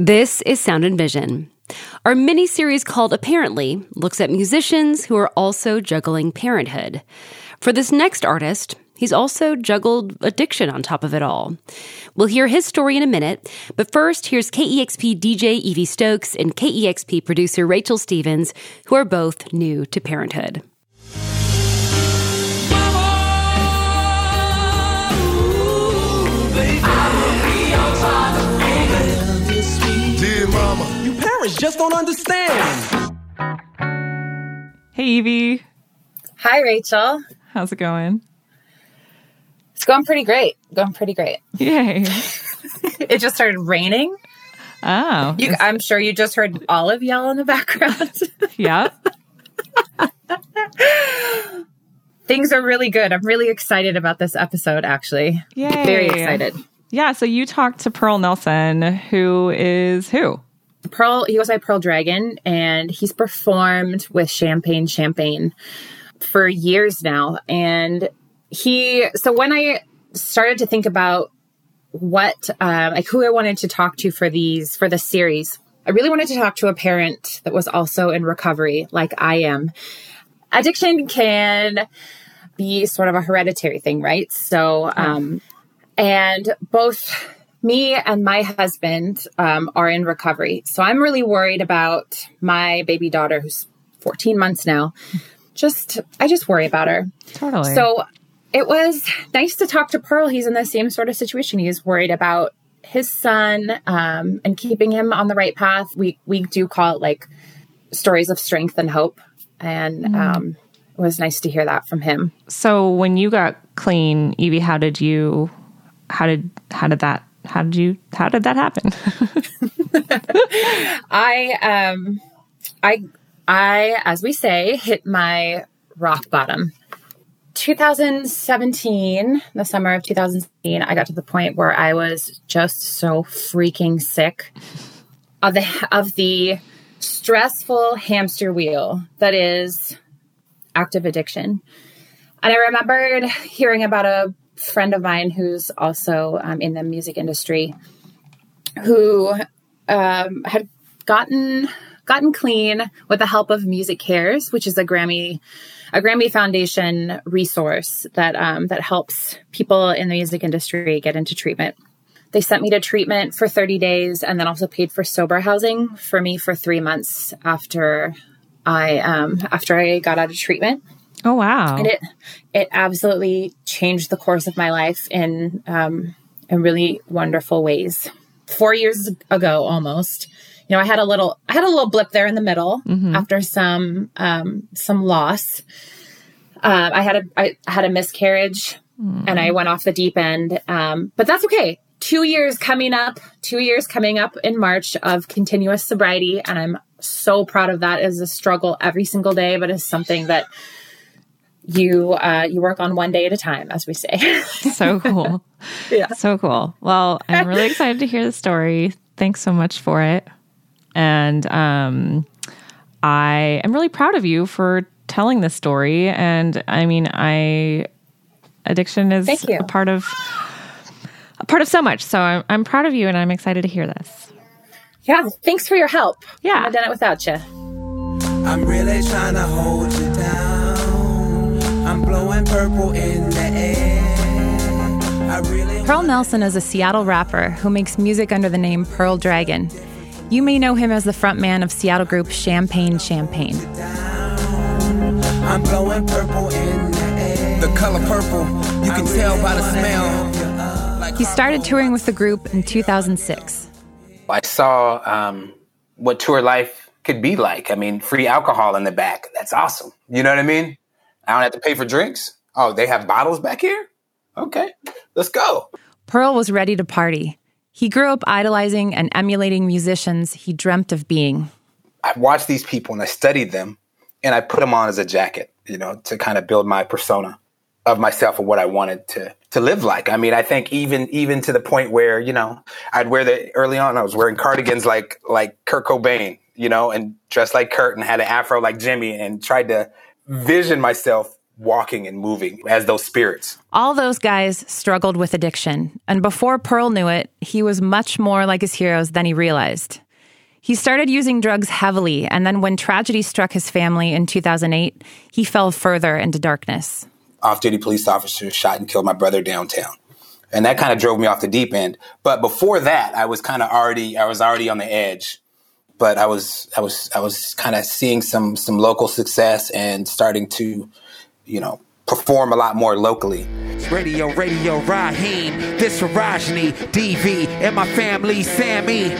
This is Sound and Vision. Our mini series called Apparently looks at musicians who are also juggling parenthood. For this next artist, he's also juggled addiction on top of it all. We'll hear his story in a minute, but first, here's KEXP DJ Evie Stokes and KEXP producer Rachel Stevens, who are both new to parenthood. Parents just don't understand. Hey, Evie. Hi, Rachel. How's it going? It's going pretty great. Going pretty great. Yay. It just started raining. Oh. You, I'm sure you just heard Olive yell in the background. yeah. Things are really good. I'm really excited about this episode, actually. Yay. Very excited. Yeah. So you talked to Pearl Nelson, who is who? Pearl, he goes by Pearl Dragon, and he's performed with Champagne Champagne for years now. And he, so when I started to think about what, um, like who I wanted to talk to for these, for the series, I really wanted to talk to a parent that was also in recovery, like I am. Addiction can be sort of a hereditary thing, right? So, um, and both me and my husband um, are in recovery. So I'm really worried about my baby daughter, who's 14 months now. Just, I just worry about her. Totally. So it was nice to talk to Pearl. He's in the same sort of situation. He's worried about his son um, and keeping him on the right path. We we do call it like stories of strength and hope, and um, it was nice to hear that from him. So when you got clean, Evie, how did you, how did, how did that, how did you, how did that happen? I um I I as we say hit my rock bottom. 2017, the summer of 2017, I got to the point where I was just so freaking sick of the of the stressful hamster wheel that is active addiction. And I remembered hearing about a friend of mine who's also um, in the music industry who um, had gotten gotten clean with the help of MusiCares, which is a Grammy a Grammy Foundation resource that um, that helps people in the music industry get into treatment. They sent me to treatment for 30 days and then also paid for sober housing for me for three months after I um, after I got out of treatment. Oh, wow. And it it absolutely changed the course of my life in um, in really wonderful ways. Four years ago, almost, you know, I had a little I had a little blip there in the middle after some um, some loss. Um, I had a I had a miscarriage, and I went off the deep end. Um, but that's okay. Two years coming up, two years coming up in March of continuous sobriety, and I'm so proud of that. As a struggle every single day, but it's something that you uh, you work on one day at a time, as we say. so cool. Yeah. So cool. Well, I'm really excited to hear the story. Thanks so much for it. And um, I am really proud of you for telling this story. And I mean, I addiction is Thank you. a part of a part of so much. So I'm, I'm proud of you, and I'm excited to hear this. yeah. Thanks for your help. Yeah. Couldn't have done it without you. I'm really trying to hold you down. I'm blowing purple in the air. I really Pearl Nelson is a Seattle rapper who makes music under the name Pearl Dragon. You may know him as the frontman of Seattle group Champagne Champagne. I'm blowing purple in the air. The color purple, you can tell by the smell. He started touring with the group in 2006. I saw um, what tour life could be like. I mean, free alcohol in the back. That's awesome. You know what I mean? I don't have to pay for drinks. Oh, they have bottles back here? Okay, let's go. Pearl was ready to party. He grew up idolizing and emulating musicians he dreamt of being. I watched these people and I studied them and I put them on as a jacket, you know, to kind of build my persona of myself and what I wanted to to live like. I mean, I think even even to the point where, you know, I'd wear the early on I was wearing cardigans like like Kurt Cobain, you know, and dressed like Kurt and had an afro like Jimmy and tried to vision myself walking and moving as those spirits. All those guys struggled with addiction, and before Pearl knew it, he was much more like his heroes than he realized. He started using drugs heavily, and then when tragedy struck his family in 2008, he fell further into darkness. Off duty police officer shot and killed my brother downtown. And that kind of drove me off the deep end. But before that, I was kind of already, I was already on the edge. But I was, I was, I was kind of seeing some, some local success and starting to, you know, perform a lot more locally. Radio, radio, Raheem, this Rajni, DV, and my family, Sammy.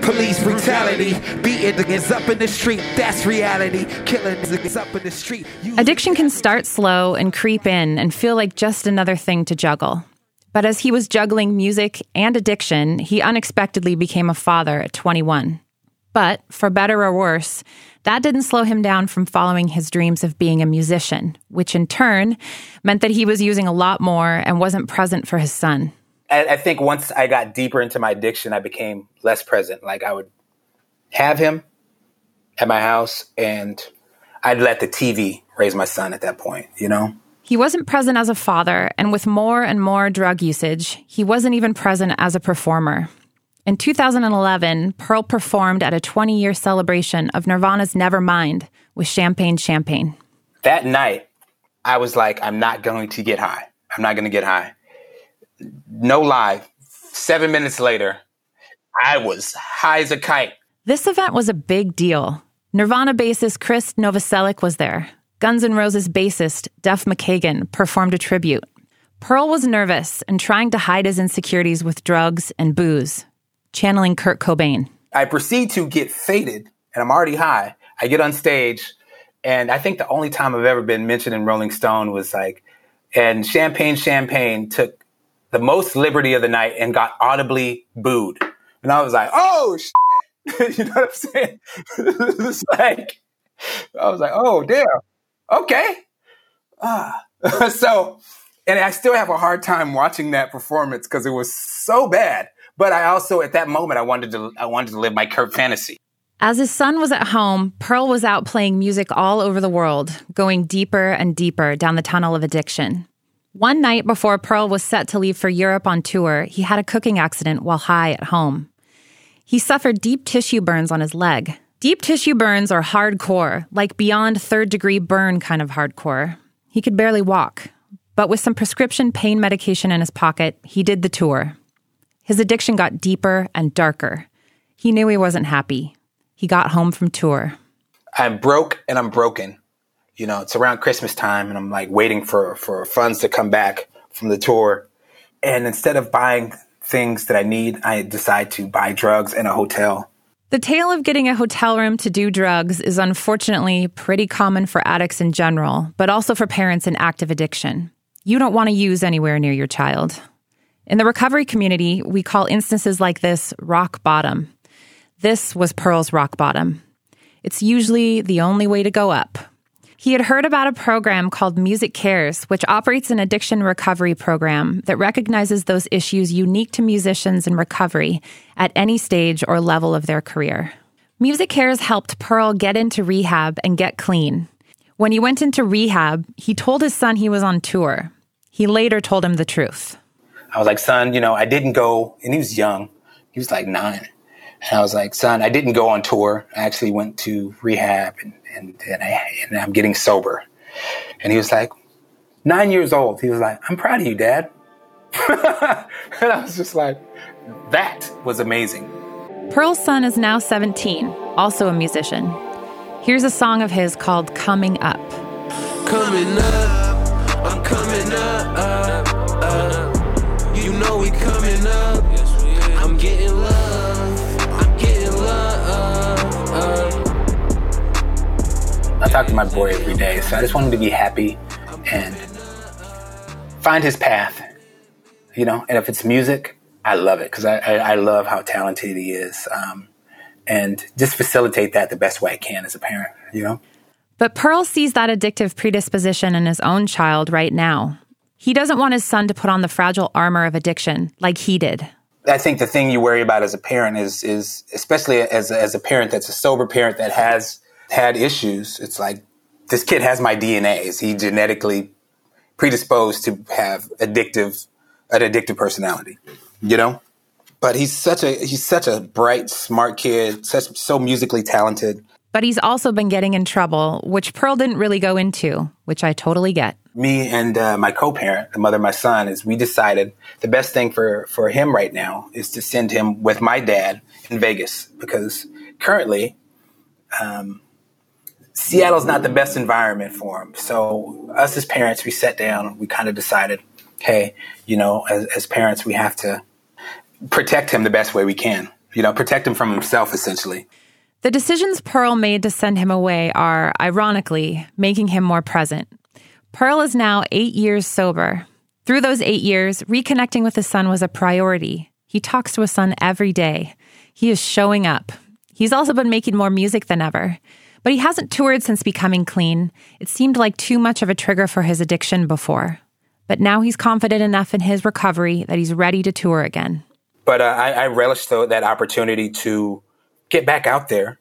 Police brutality, beating niggas up in the street, that's reality. Killing niggas up in the street. You- Addiction can start slow and creep in and feel like just another thing to juggle. But as he was juggling music and addiction, he unexpectedly became a father at 21. But for better or worse, that didn't slow him down from following his dreams of being a musician, which in turn meant that he was using a lot more and wasn't present for his son. I, think once I got deeper into my addiction, I became less present. Like I would have him at my house and I'd let the TV raise my son at that point, you know? He wasn't present as a father, and with more and more drug usage, he wasn't even present as a performer. In 2011, Pearl performed at a 20 year celebration of Nirvana's Nevermind with Champagne Champagne. That night, I was like, I'm not going to get high. I'm not going to get high. No lie. Seven minutes later, I was high as a kite. This event was a big deal. Nirvana bassist Krist Novoselic was there. Guns N' Roses bassist Duff McKagan performed a tribute. Pearl was nervous and trying to hide his insecurities with drugs and booze, channeling Kurt Cobain. I proceed to get faded, and I'm already high. I get on stage, and I think the only time I've ever been mentioned in Rolling Stone was like, and Champagne Champagne took the most liberty of the night and got audibly booed. And I was like, oh, you know what I'm saying? it's like, I was like, oh, damn. Okay. Ah. so, and I still have a hard time watching that performance because it was so bad. But I also, at that moment, I wanted to, I wanted to live my Kurt fantasy. As his son was at home, Pearl was out playing music all over the world, going deeper and deeper down the tunnel of addiction. One night before Pearl was set to leave for Europe on tour, he had a cooking accident while high at home. He suffered deep tissue burns on his leg. Deep tissue burns are hardcore, like beyond third degree burn kind of hardcore. He could barely walk, but with some prescription pain medication in his pocket, he did the tour. His addiction got deeper and darker. He knew he wasn't happy. He got home from tour. I'm broke and I'm broken. You know, it's around Christmas time and I'm like waiting for, for funds to come back from the tour. And instead of buying things that I need, I decide to buy drugs in a hotel. The tale of getting a hotel room to do drugs is unfortunately pretty common for addicts in general, but also for parents in active addiction. You don't want to use anywhere near your child. In the recovery community, we call instances like this rock bottom. This was Pearl's rock bottom. It's usually the only way to go up. He had heard about a program called MusiCares, which operates an addiction recovery program that recognizes those issues unique to musicians in recovery at any stage or level of their career. MusiCares helped Pearl get into rehab and get clean. When he went into rehab, he told his son he was on tour. He later told him the truth. I was like, son, you know, I didn't go, and he was young. He was like nine. And I was like, son, I didn't go on tour. I actually went to rehab and, and, and, I, and I'm getting sober. And he was like, nine years old. He was like, I'm proud of you, dad. and I was just like, that was amazing. Pearl's son is now 17, also a musician. Here's a song of his called Coming Up. Coming up, I'm coming up, up, up. You know we coming up. I'm getting love, I'm getting love. I talk to my boy every day, so I just want him to be happy and find his path. You know, and if it's music, I love it because I, I, I, love how talented he is. Um, and just facilitate that the best way I can as a parent, you know? But Pearl sees that addictive predisposition in his own child right now. He doesn't want his son to put on the fragile armor of addiction like he did. I think the thing you worry about as a parent is, is especially as, as a parent that's a sober parent that has had issues, it's like this kid has my DNA. Is he genetically predisposed to have addictive, an addictive personality? You know, but he's such a he's such a bright, smart kid, such so musically talented. But he's also been getting in trouble, which Pearl didn't really go into, which I totally get. Me and uh, my co-parent, the mother of my son, is we decided the best thing for for him right now is to send him with my dad in Vegas because currently, um, Seattle's not the best environment for him. So us as parents, we sat down, we kind of decided, hey, you know, as, as parents, we have to protect him the best way we can. You know, protect him from himself, essentially. The decisions Pearl made to send him away are, ironically, making him more present. Pearl is now eight years sober. Through those eight years, reconnecting with his son was a priority. He talks to his son every day. He is showing up. He's also been making more music than ever. But he hasn't toured since becoming clean. It seemed like too much of a trigger for his addiction before. But now he's confident enough in his recovery that he's ready to tour again. But uh, I, I relish though that opportunity to get back out there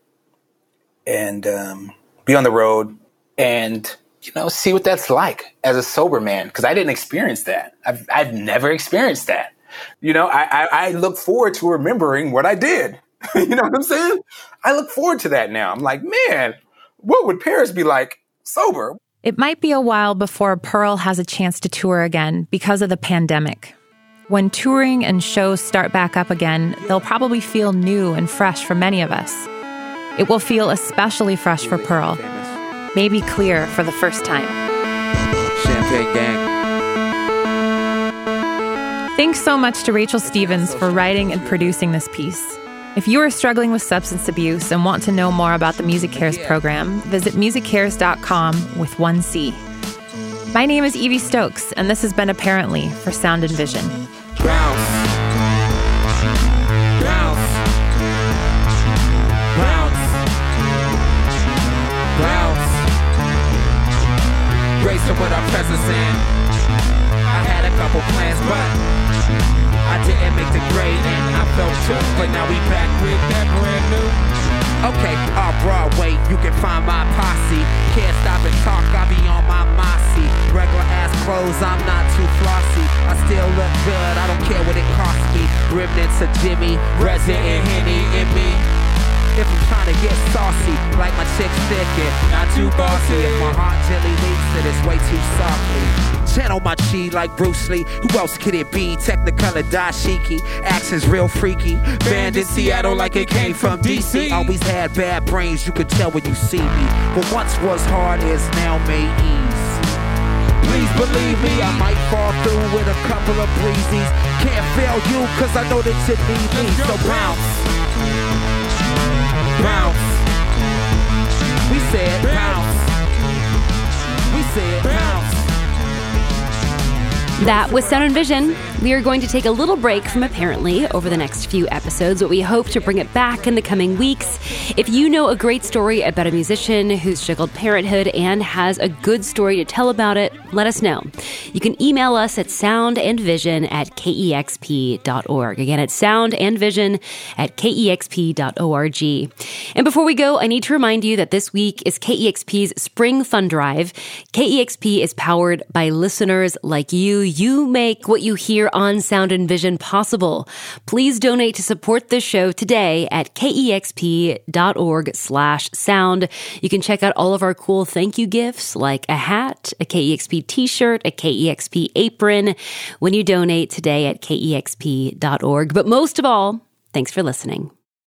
and um, be on the road and you know see what that's like as a sober man because I didn't experience that. I've I've never experienced that. You know, I, I, I look forward to remembering what I did. you know what I'm saying? I look forward to that now. I'm like, man, what would Paris be like sober? It might be a while before Pearl has a chance to tour again because of the pandemic. When touring and shows start back up again, they'll probably feel new and fresh for many of us. It will feel especially fresh for Pearl, maybe clear for the first time. Champagne gang. Thanks so much to Rachel Stevens for writing and producing this piece. If you are struggling with substance abuse and want to know more about the MusiCares program, visit musicares.com with one C. My name is Evie Stokes, and this has been Apparently for Sound and Vision. To put our presence in. I had a couple plans, but I didn't make the grade, and I felt too. But now we back with that brand new. Okay, off Broadway, you can find my posse. Can't stop and talk, I'll be on my mossy. Regular ass clothes, I'm not too flossy. I still look good, I don't care what it costs me. Remnants of Jimmy, resident Henny in me. If I'm trying to get saucy, like my chick's thinking, not too bossy. If my heart gently leaks it, it's way too softly. Channel my chi like Bruce Lee. Who else could it be? Technicolor dashiki. Accents real freaky. Band in Seattle like it came from DC. Always had bad brains, you could tell when you see me. But once was hard is now may ease. Please believe me, I might fall through with a couple of breezies. Can't fail you, cause I know that you need me. So. Bounce. Said bounce. We said bounce. That was Sound and Vision. We are going to take a little break from Apparently over the next few episodes, but we hope to bring it back in the coming weeks. If you know a great story about a musician who's juggled parenthood and has a good story to tell about it, let us know. You can email us at soundandvision at kexp.org. Again, it's soundandvision at kexp.org. And before we go, I need to remind you that this week is KEXP's Spring Fund Drive. KEXP is powered by listeners like you. You make what you hear on Sound and Vision possible. Please donate to support this show today at kexp.org slash sound. You can check out all of our cool thank you gifts like a hat, a KEXP t-shirt, a KEXP apron when you donate today at kexp.org. But most of all, thanks for listening.